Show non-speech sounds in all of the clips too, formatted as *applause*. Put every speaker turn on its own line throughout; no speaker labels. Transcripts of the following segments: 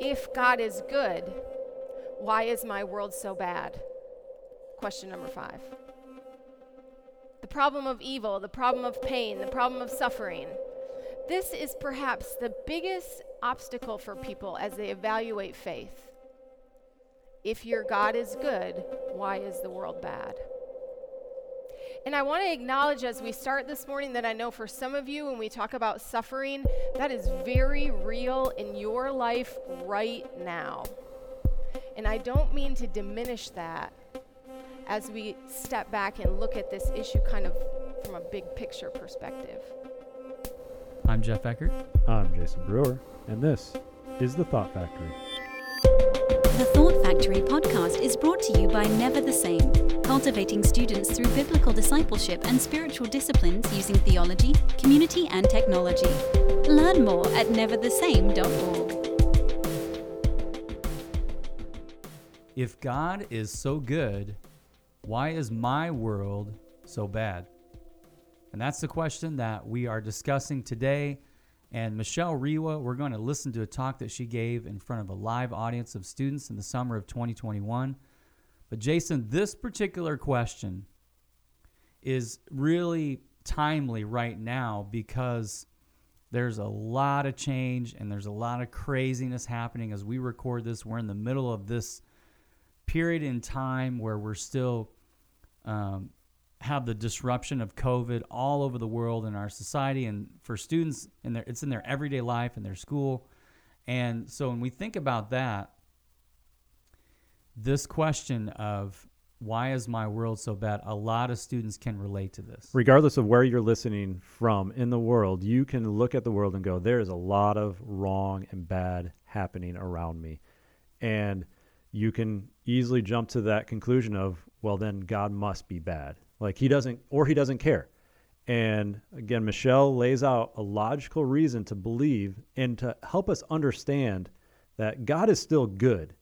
if God is good, why is my world so bad? Question number five. The problem of evil, the problem of pain, the problem of suffering. This is perhaps the biggest obstacle for people as they evaluate faith. If your God is good, why is the world bad? And I want to acknowledge as we start this morning that I know for some of you, when we talk about suffering, that is very real in your life right now. And I don't mean to diminish that as we step back and look at this issue kind of from a big picture perspective.
I'm Jeff Eckert.
I'm Jason Brewer, and this is The Thought Factory.
The Thought Factory podcast is brought to you by Never the Same, cultivating students through biblical discipleship and spiritual disciplines using theology, community, and technology. Learn more at neverthesame.org.
If God is so good, why is my world so bad? And that's the question that we are discussing today. And Michelle Rewa, we're going to listen to a talk that she gave in front of a live audience of students in the summer of 2021. But Jason, this particular question is really timely right now because there's a lot of change and there's a lot of craziness happening as we record this. We're in the middle of this period in time where we're still um, have the disruption of COVID all over the world in our society and for students in their it's in their everyday life in their school. And so when we think about that, this question of why is my world so bad? A lot of students can relate to this.
Regardless of where you're listening from in the world, you can look at the world and go, there is a lot of wrong and bad happening around me. And you can easily jump to that conclusion of, well, then God must be bad. Like he doesn't, or he doesn't care. And again, Michelle lays out a logical reason to believe and to help us understand that God is still good,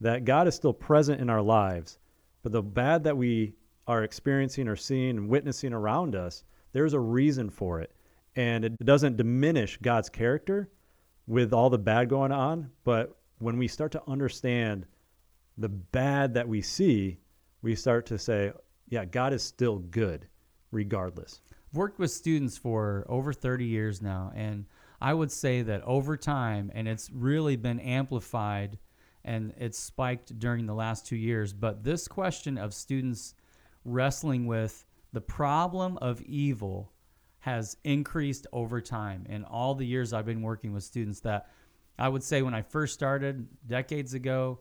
that God is still present in our lives. But the bad that we are experiencing or seeing and witnessing around us, there's a reason for it. And it doesn't diminish God's character with all the bad going on. But when we start to understand the bad that we see, we start to say, yeah, God is still good regardless.
I've worked with students for over 30 years now, and I would say that over time, and it's really been amplified and it's spiked during the last two years, but this question of students wrestling with the problem of evil has increased over time. In all the years I've been working with students, that I would say when I first started decades ago,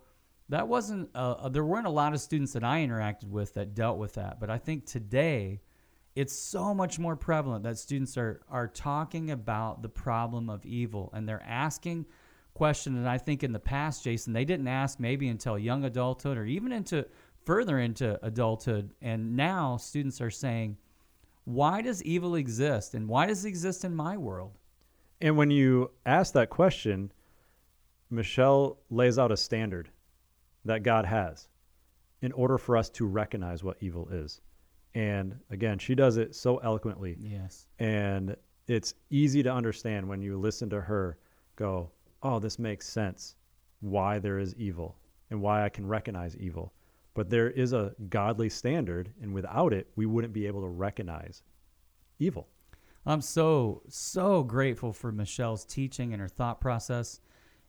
that wasn't uh, there weren't a lot of students that I interacted with that dealt with that. But I think today it's so much more prevalent that students are are talking about the problem of evil and they're asking questions and I think in the past Jason they didn't ask maybe until young adulthood or even into further into adulthood and now students are saying why does evil exist and why does it exist in my world?
And when you ask that question, Michelle lays out a standard that God has in order for us to recognize what evil is. And again, she does it so eloquently.
Yes.
And it's easy to understand when you listen to her go, oh, this makes sense why there is evil and why I can recognize evil. But there is a godly standard, and without it, we wouldn't be able to recognize evil.
I'm so, so grateful for Michelle's teaching and her thought process.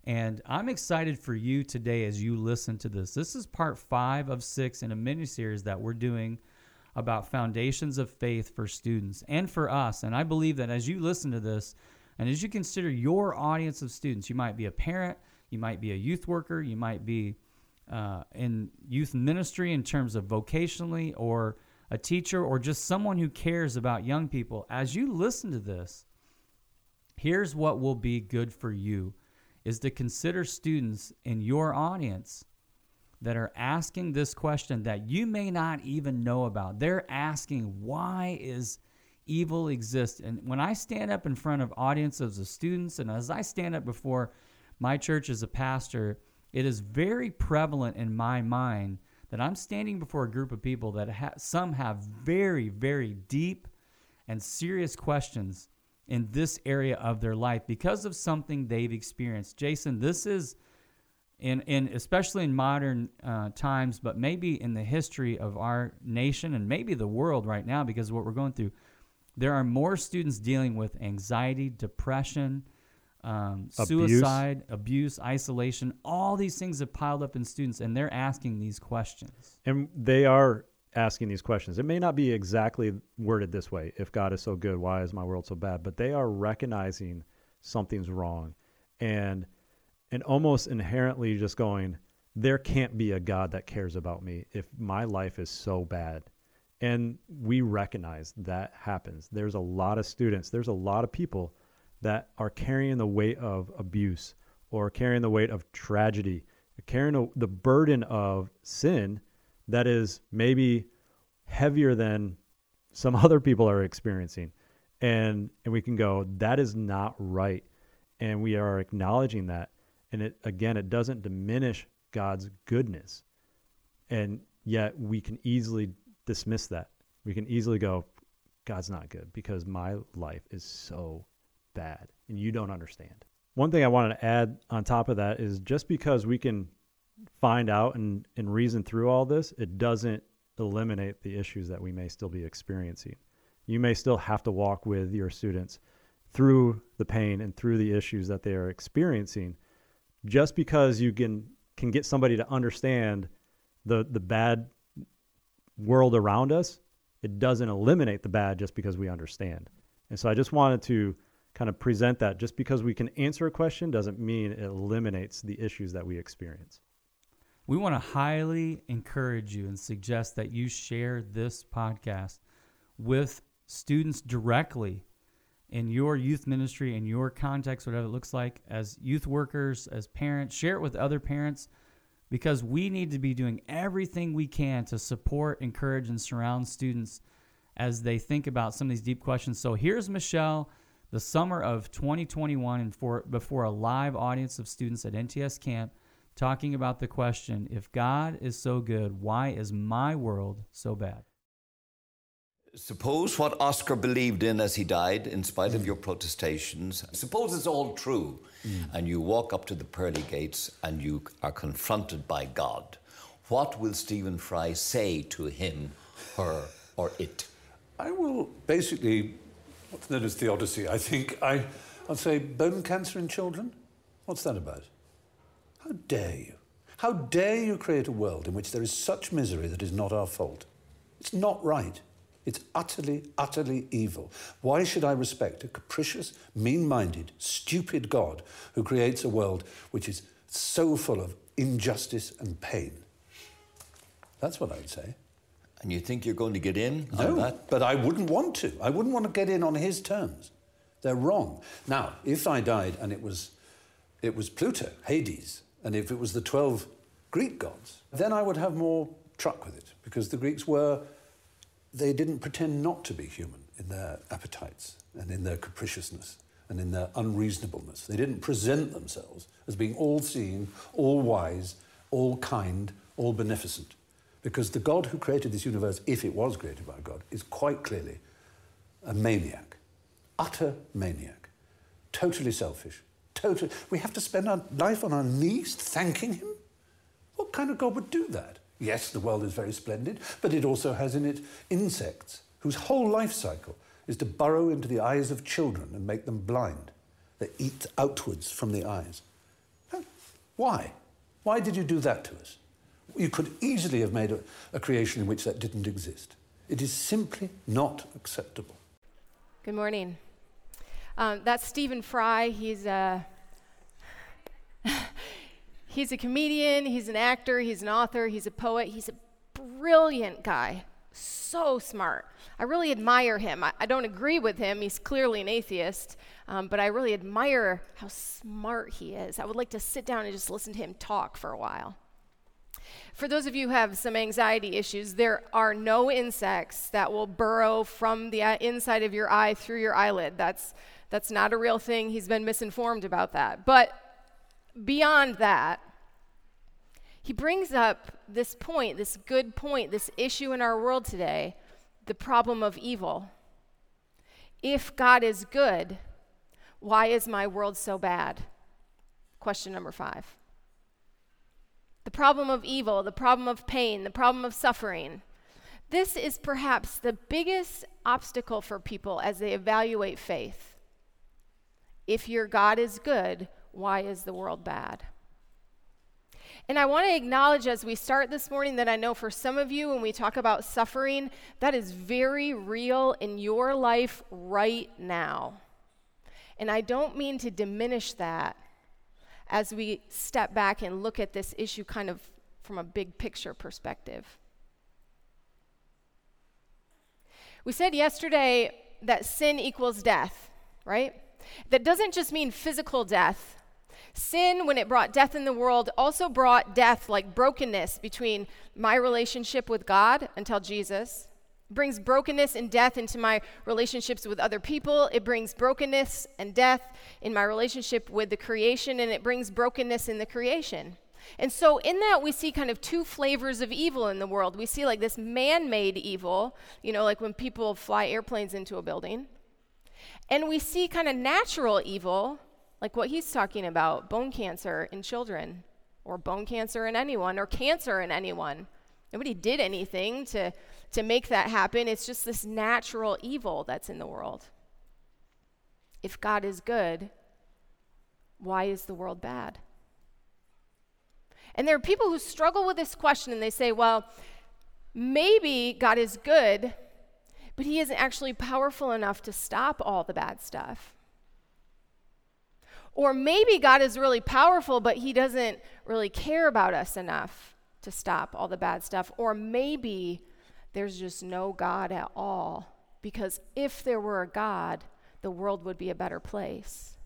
And I'm excited for you today as you listen to this. This is part five of six in a mini series that we're doing about foundations of faith for students and for us. And I believe that as you listen to this, and as you consider your audience of students, you might be a parent, you might be a youth worker, you might be uh, in youth ministry in terms of vocationally, or a teacher, or just someone who cares about young people. As you listen to this, here's what will be good for you is to consider students in your audience that are asking this question that you may not even know about. They're asking, why is evil exist? And when I stand up in front of audiences of students and as I stand up before my church as a pastor, it is very prevalent in my mind that I'm standing before a group of people that ha- some have very, very deep and serious questions in this area of their life because of something they've experienced. Jason, this is in, and especially in modern uh, times, but maybe in the history of our nation and maybe the world right now, because of what we're going through, there are more students dealing with anxiety, depression, um,
Abuse.
suicide, abuse, isolation. All these things have piled up in students, and they're asking these questions.
And they are asking these questions. It may not be exactly worded this way. If God is so good, why is my world so bad? But they are recognizing something's wrong and and almost inherently just going, there can't be a God that cares about me if my life is so bad. And we recognize that happens. There's a lot of students, there's a lot of people that are carrying the weight of abuse or carrying the weight of tragedy, carrying a, the burden of sin that is maybe heavier than some *laughs* other people are experiencing. And and we can go, that is not right. And we are acknowledging that. And it again, it doesn't diminish God's goodness. And yet we can easily dismiss that. We can easily go, God's not good because my life is so bad and you don't understand. One thing I wanted to add on top of that is just because we can find out and, and reason through all this, it doesn't eliminate the issues that we may still be experiencing. You may still have to walk with your students through the pain and through the issues that they are experiencing. Just because you can can get somebody to understand the the bad world around us, it doesn't eliminate the bad just because we understand. And so I just wanted to kind of present that just because we can answer a question doesn't mean it eliminates the issues that we experience.
We want to highly encourage you and suggest that you share this podcast with students directly in your youth ministry, in your context, whatever it looks like, as youth workers, as parents. Share it with other parents because we need to be doing everything we can to support, encourage, and surround students as they think about some of these deep questions. So here's Michelle, the summer of 2021, and for before a live audience of students at NTS camp, talking about the question: If God is so good, why is my world so bad?
Suppose what Oscar believed in as he died, in spite of your protestations, suppose it's all true, mm. and you walk up to the pearly gates and you are confronted by God. What will Stephen Fry say to him, her, or it?
I will basically, what's known as theodicy, I think. I, I'll say bone cancer in children? What's that about? How dare you? How dare you create a world in which there is such misery that is not our fault? It's not right. It's utterly, utterly evil. Why should I respect a capricious, mean minded, stupid God who creates a world which is so full of injustice and pain? That's what I'd say.
And you think you're going to get in on
No,
that?
but I wouldn't want to. I wouldn't want to get in on his terms. They're wrong. Now, if I died and it was, it was Pluto, Hades, and if it was the 12 Greek gods, then I would have more truck with it because the Greeks were, they didn't pretend not to be human in their appetites and in their capriciousness and in their unreasonableness. They didn't present themselves as being all seeing, all wise, all kind, all beneficent. Because the God who created this universe, if it was created by God, is quite clearly a maniac, utter maniac, totally selfish. Totally, we have to spend our life on our knees thanking him. What kind of God would do that? Yes, the world is very splendid, but it also has in it insects whose whole life cycle is to burrow into the eyes of children and make them blind. They eat outwards from the eyes. Why? Why did you do that to us? You could easily have made a, a creation in which that didn't exist. It is simply not acceptable.
Good morning. Um, that's Stephen Fry. He's a *laughs* he's a comedian. He's an actor. He's an author. He's a poet. He's a brilliant guy. So smart. I really admire him. I, I don't agree with him. He's clearly an atheist, um, but I really admire how smart he is. I would like to sit down and just listen to him talk for a while. For those of you who have some anxiety issues, there are no insects that will burrow from the uh, inside of your eye through your eyelid. That's, that's not a real thing. He's been misinformed about that. But beyond that, he brings up this point, this good point, this issue in our world today the problem of evil. If God is good, why is my world so bad? Question number five. the problem of evil, the problem of pain, the problem of suffering. This is perhaps the biggest obstacle for people as they evaluate faith. If your God is good, why is the world bad? And I want to acknowledge as we start this morning that I know for some of you, when we talk about suffering, that is very real in your life right now. And I don't mean to diminish that as we step back and look at this issue kind of from a big picture perspective. We said yesterday that sin equals death, right? That doesn't just mean physical death, Sin, when it brought death in the world, also brought death like brokenness between my relationship with God until Jesus. It brings brokenness and death into my relationships with other people. It brings brokenness and death in my relationship with the creation, and it brings brokenness in the creation. And so, in that, we see kind of two flavors of evil in the world. We see like this man made evil, you know, like when people fly airplanes into a building. And we see kind of natural evil, like what he's talking about bone cancer in children, or bone cancer in anyone, or cancer in anyone. Nobody did anything to, to make that happen. It's just this natural evil that's in the world. If God is good, why is the world bad? And there are people who struggle with this question and they say, well, maybe God is good, but he isn't actually powerful enough to stop all the bad stuff. Or maybe God is really powerful, but he doesn't really care about us enough to stop all the bad stuff. Or maybe there's just no God at all, because if there were a God, the world would be a better place.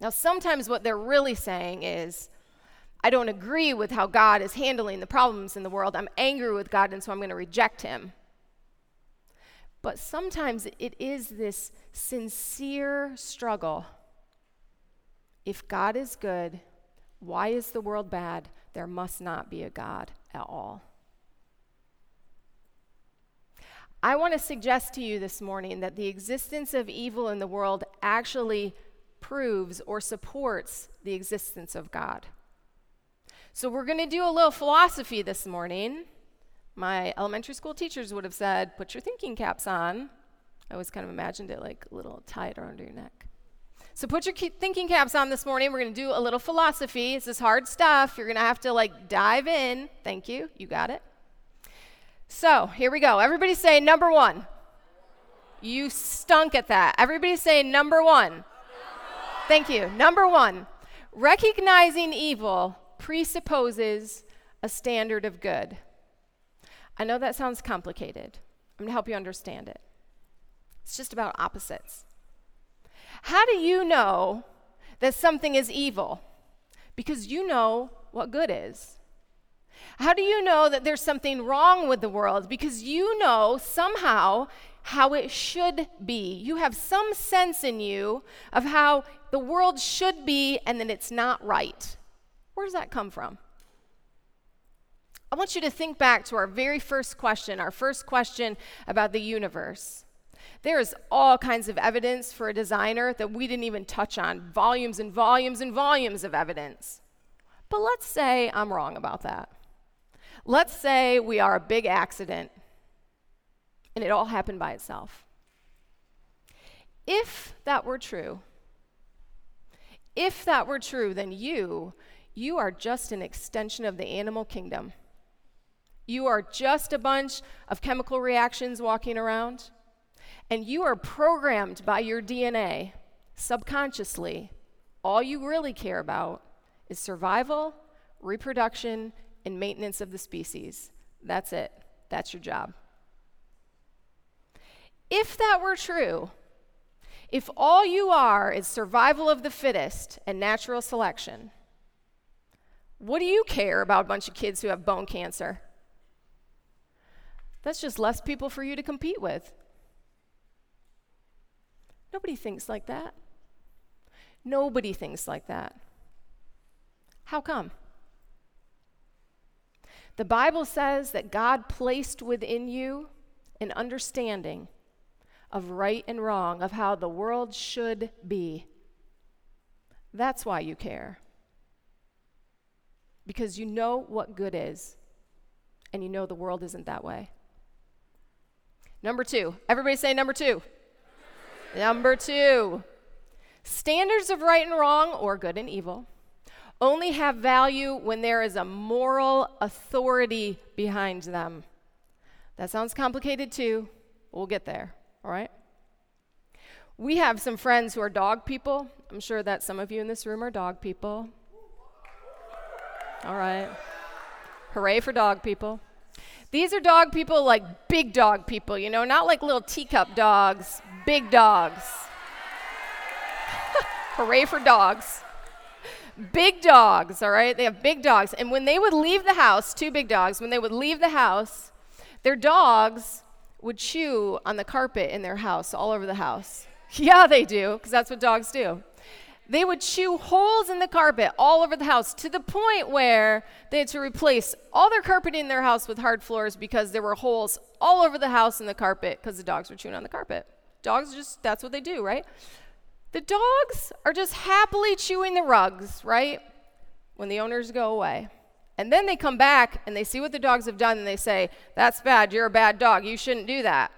Now, sometimes what they're really saying is, I don't agree with how God is handling the problems in the world. I'm angry with God, and so I'm going to reject him. But sometimes it is this sincere struggle if God is good, why is the world bad? There must not be a God at all. I want to suggest to you this morning that the existence of evil in the world actually proves or supports the existence of God. So, we're going to do a little philosophy this morning. My elementary school teachers would have said, Put your thinking caps on. I always kind of imagined it like a little tied around your neck. So put your thinking caps on this morning. We're going to do a little philosophy. This is hard stuff. You're going to have to like dive in. Thank you. You got it. So here we go. Everybody say number one. You stunk at that. Everybody say number one. Thank you. Number one. Recognizing evil presupposes a standard of good. I know that sounds complicated. I'm going to help you understand it. It's just about opposites. How do you know that something is evil? Because you know what good is. How do you know that there's something wrong with the world? Because you know somehow how it should be. You have some sense in you of how the world should be and that it's not right. Where does that come from? I want you to think back to our very first question, our first question about the universe. There's all kinds of evidence for a designer that we didn't even touch on volumes and volumes and volumes of evidence. But let's say I'm wrong about that. Let's say we are a big accident and it all happened by itself. If that were true, if that were true, then you, you are just an extension of the animal kingdom. You are just a bunch of chemical reactions walking around. And you are programmed by your DNA subconsciously. All you really care about is survival, reproduction, and maintenance of the species. That's it. That's your job. If that were true, if all you are is survival of the fittest and natural selection, what do you care about a bunch of kids who have bone cancer? That's just less people for you to compete with. Nobody thinks like that. Nobody thinks like that. How come? The Bible says that God placed within you an understanding of right and wrong, of how the world should be. That's why you care. because you know what good is, and you know the world isn't that way. Number two. Everybody say number two. Number two. Standards of right and wrong, or good and evil, only have value when there is a moral authority behind them. That sounds complicated too. We'll get there, all right? We have some friends who are dog people. I'm sure that some of you in this room are dog people. All right. Hooray for dog people. These are dog people like big dog people, you know, not like little teacup dogs, big dogs. *laughs* Hooray for dogs. Big dogs, all right? They have big dogs. And when they would leave the house, two big dogs, when they would leave the house, their dogs would chew on the carpet in their house, all over the house. *laughs* Yeah, they do, because that's what dogs do. They would chew holes in the carpet all over the house to the point where they had to replace all their carpet in their house with hard floors because there were holes all over the house in the carpet because the dogs were chewing on the carpet. Dogs just, that's what they do, right? The dogs are just happily chewing the rugs, right? When the owners go away. And then they come back and they see what the dogs have done and they say, That's bad. You're a bad dog. You shouldn't do that.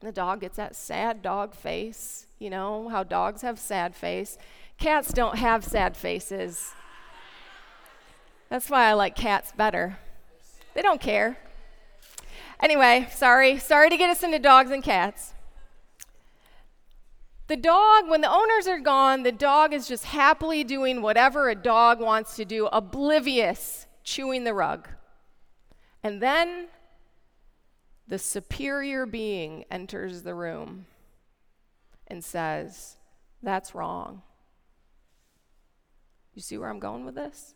And the dog gets that sad dog face you know, how dogs have sad face. Cats don't have sad faces. That's why I like cats better. They don't care. Anyway, sorry. Sorry to get us into dogs and cats. The dog, when the owners are gone, the dog is just happily doing whatever a dog wants to do, oblivious, chewing the rug. And then the superior being enters the room and says, That's wrong. You see where I'm going with this?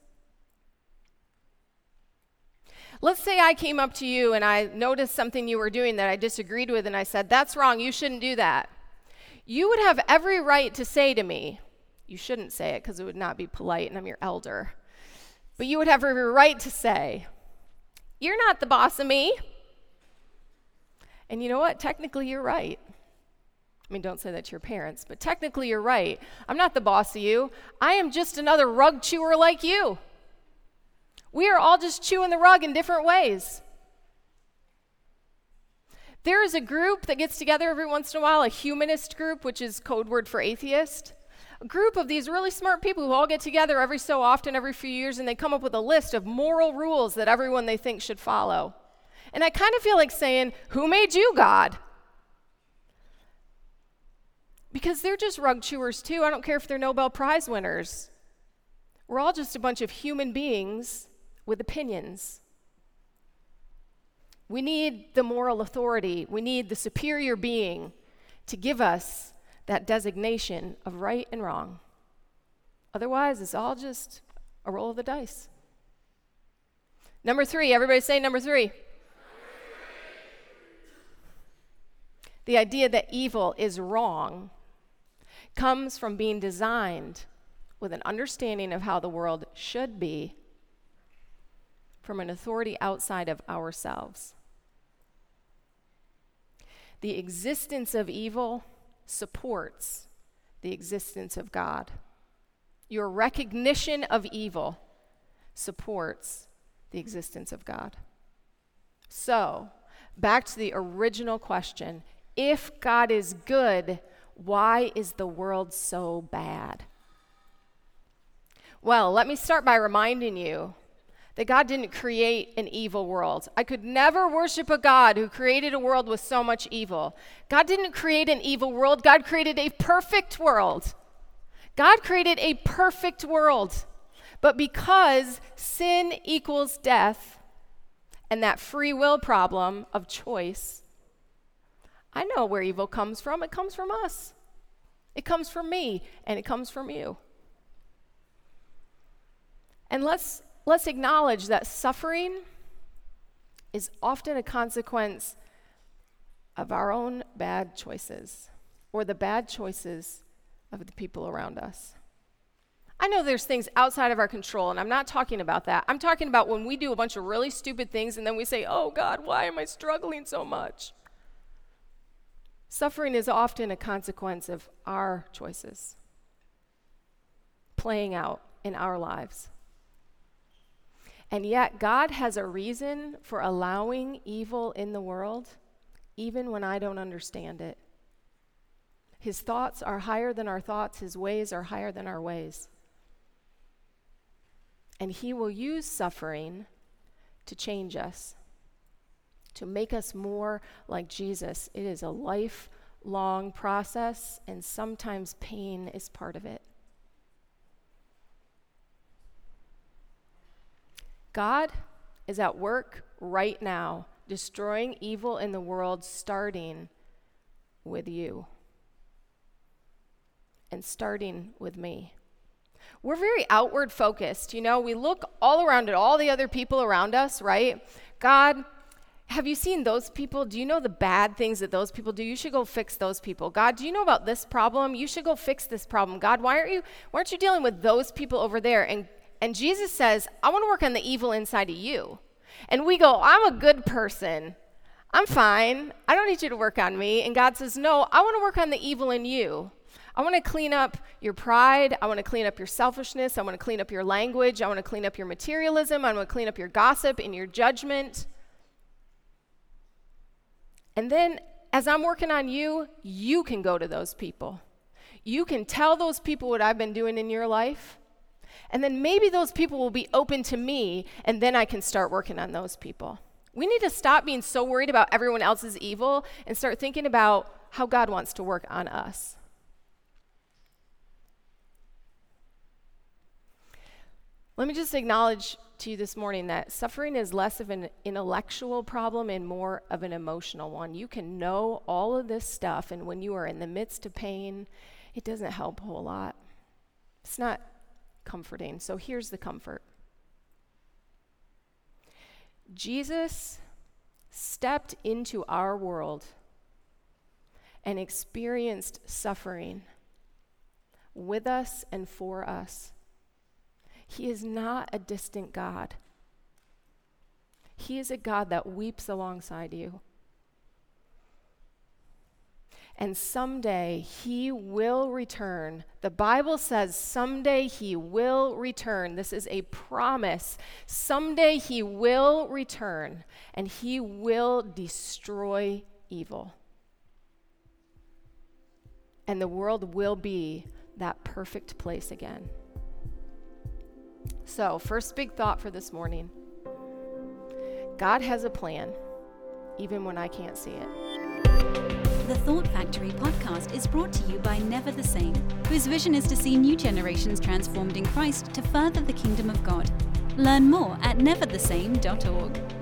Let's say I came up to you and I noticed something you were doing that I disagreed with, and I said, That's wrong, you shouldn't do that. You would have every right to say to me, You shouldn't say it because it would not be polite and I'm your elder. But you would have every right to say, You're not the boss of me. And you know what? Technically, you're right. I mean, don't say that to your parents, but technically you're right. I'm not the boss of you. I am just another rug chewer like you. We are all just chewing the rug in different ways. There is a group that gets together every once in a while, a humanist group, which is code word for atheist. A group of these really smart people who all get together every so often, every few years, and they come up with a list of moral rules that everyone they think should follow. And I kind of feel like saying, Who made you God? Because they're just rug chewers too. I don't care if they're Nobel Prize winners. We're all just a bunch of human beings with opinions. We need the moral authority, we need the superior being to give us that designation of right and wrong. Otherwise, it's all just a roll of the dice. Number three, everybody say number three. Number three. The idea that evil is wrong comes from being designed with an understanding of how the world should be from an authority outside of ourselves. The existence of evil supports the existence of God. Your recognition of evil supports the existence of God. So, back to the original question if God is good, why is the world so bad? Well, let me start by reminding you that God didn't create an evil world. I could never worship a God who created a world with so much evil. God didn't create an evil world, God created a perfect world. God created a perfect world. But because sin equals death and that free will problem of choice, I know where evil comes from. It comes from us. It comes from me, and it comes from you. And let's, let's acknowledge that suffering is often a consequence of our own bad choices or the bad choices of the people around us. I know there's things outside of our control, and I'm not talking about that. I'm talking about when we do a bunch of really stupid things and then we say, Oh God, why am I struggling so much? Suffering is often a consequence of our choices playing out in our lives. And yet, God has a reason for allowing evil in the world, even when I don't understand it. His thoughts are higher than our thoughts, His ways are higher than our ways. And He will use suffering to change us, to make us more like Jesus. It is a lifelong process, and sometimes pain is part of it. God is at work right now, destroying evil in the world, starting with you and starting with me. We're very outward focused. You know, we look all around at all the other people around us, right? God, have you seen those people? Do you know the bad things that those people do? You should go fix those people. God, do you know about this problem? You should go fix this problem. God, why aren't you why aren't you dealing with those people over there? And and Jesus says, I want to work on the evil inside of you. And we go, I'm a good person. I'm fine. I don't need you to work on me. And God says, No, I want to work on the evil in you. I want to clean up your pride. I want to clean up your selfishness. I want to clean up your language. I want to clean up your materialism. I want to clean up your gossip and your judgment. And then, as I'm working on you, you can go to those people. You can tell those people what I've been doing in your life. And then maybe those people will be open to me, and then I can start working on those people. We need to stop being so worried about everyone else's evil and start thinking about how God wants to work on us. Let me just acknowledge to you this morning that suffering is less of an intellectual problem and more of an emotional one. You can know all of this stuff, and when you are in the midst of pain, it doesn't help a whole lot. It's not comforting. So here's the comfort Jesus stepped into our world and experienced suffering with us and for us. He is not a distant God. He is a God that weeps alongside you. And someday he will return. The Bible says someday he will return. This is a promise. Someday he will return and he will destroy evil. And the world will be that perfect place again. So, first big thought for this morning God has a plan, even when I can't see it.
The Thought Factory podcast is brought to you by Never the Same, whose vision is to see new generations transformed in Christ to further the kingdom of God. Learn more at neverthesame.org.